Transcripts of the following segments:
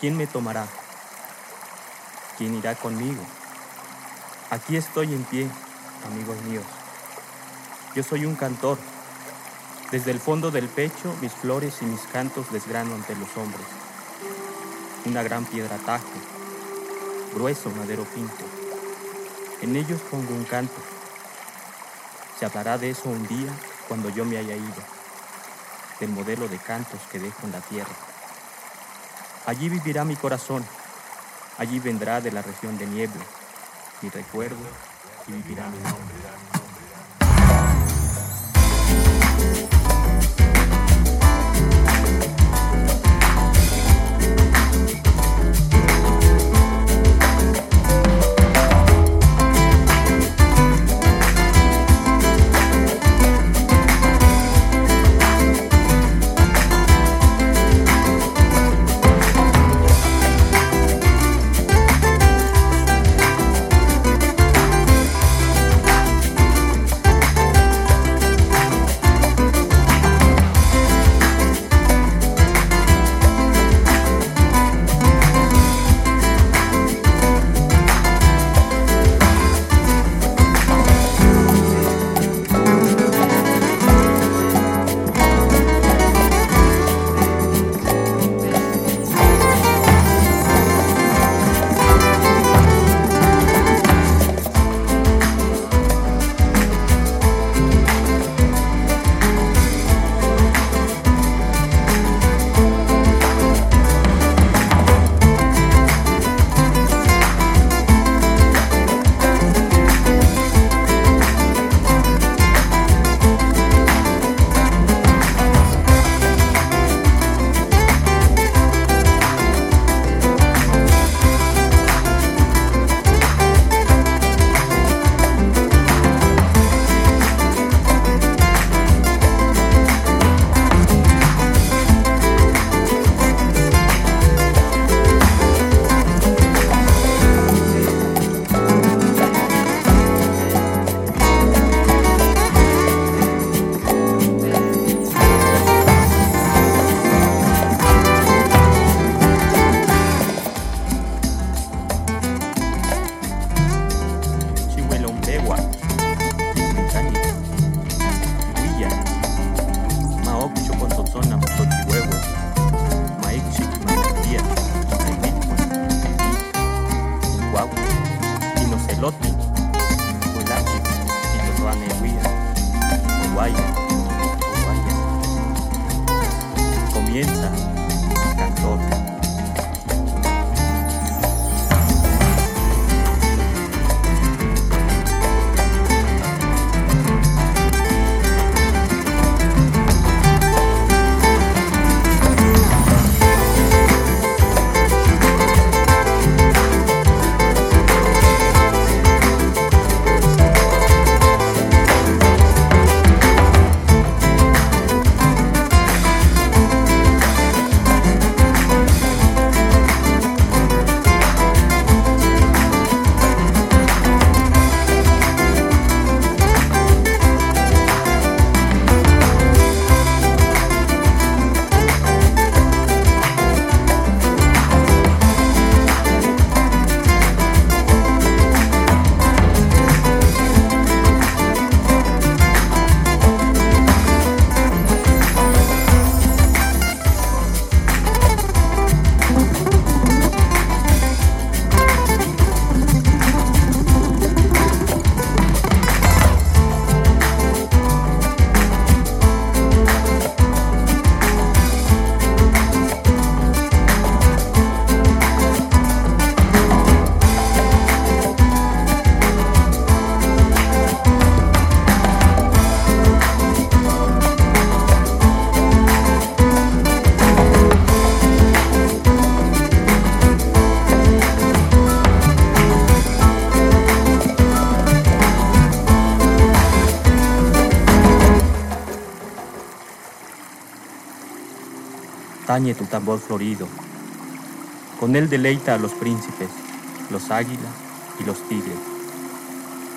¿quién me tomará? ¿Quién irá conmigo? Aquí estoy en pie, amigos míos. Yo soy un cantor. Desde el fondo del pecho mis flores y mis cantos desgrano ante los hombres. Una gran piedra tajo, grueso madero pinto. En ellos pongo un canto. Se hablará de eso un día cuando yo me haya ido, del modelo de cantos que dejo en la tierra. Allí vivirá mi corazón, allí vendrá de la región de niebla mi recuerdo y vivirá mi nombre. Tañe tu tambor florido. Con él deleita a los príncipes, los águilas y los tigres.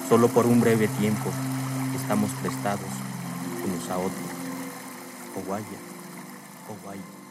Solo por un breve tiempo estamos prestados unos a otros. Oh guaya, oh guaya.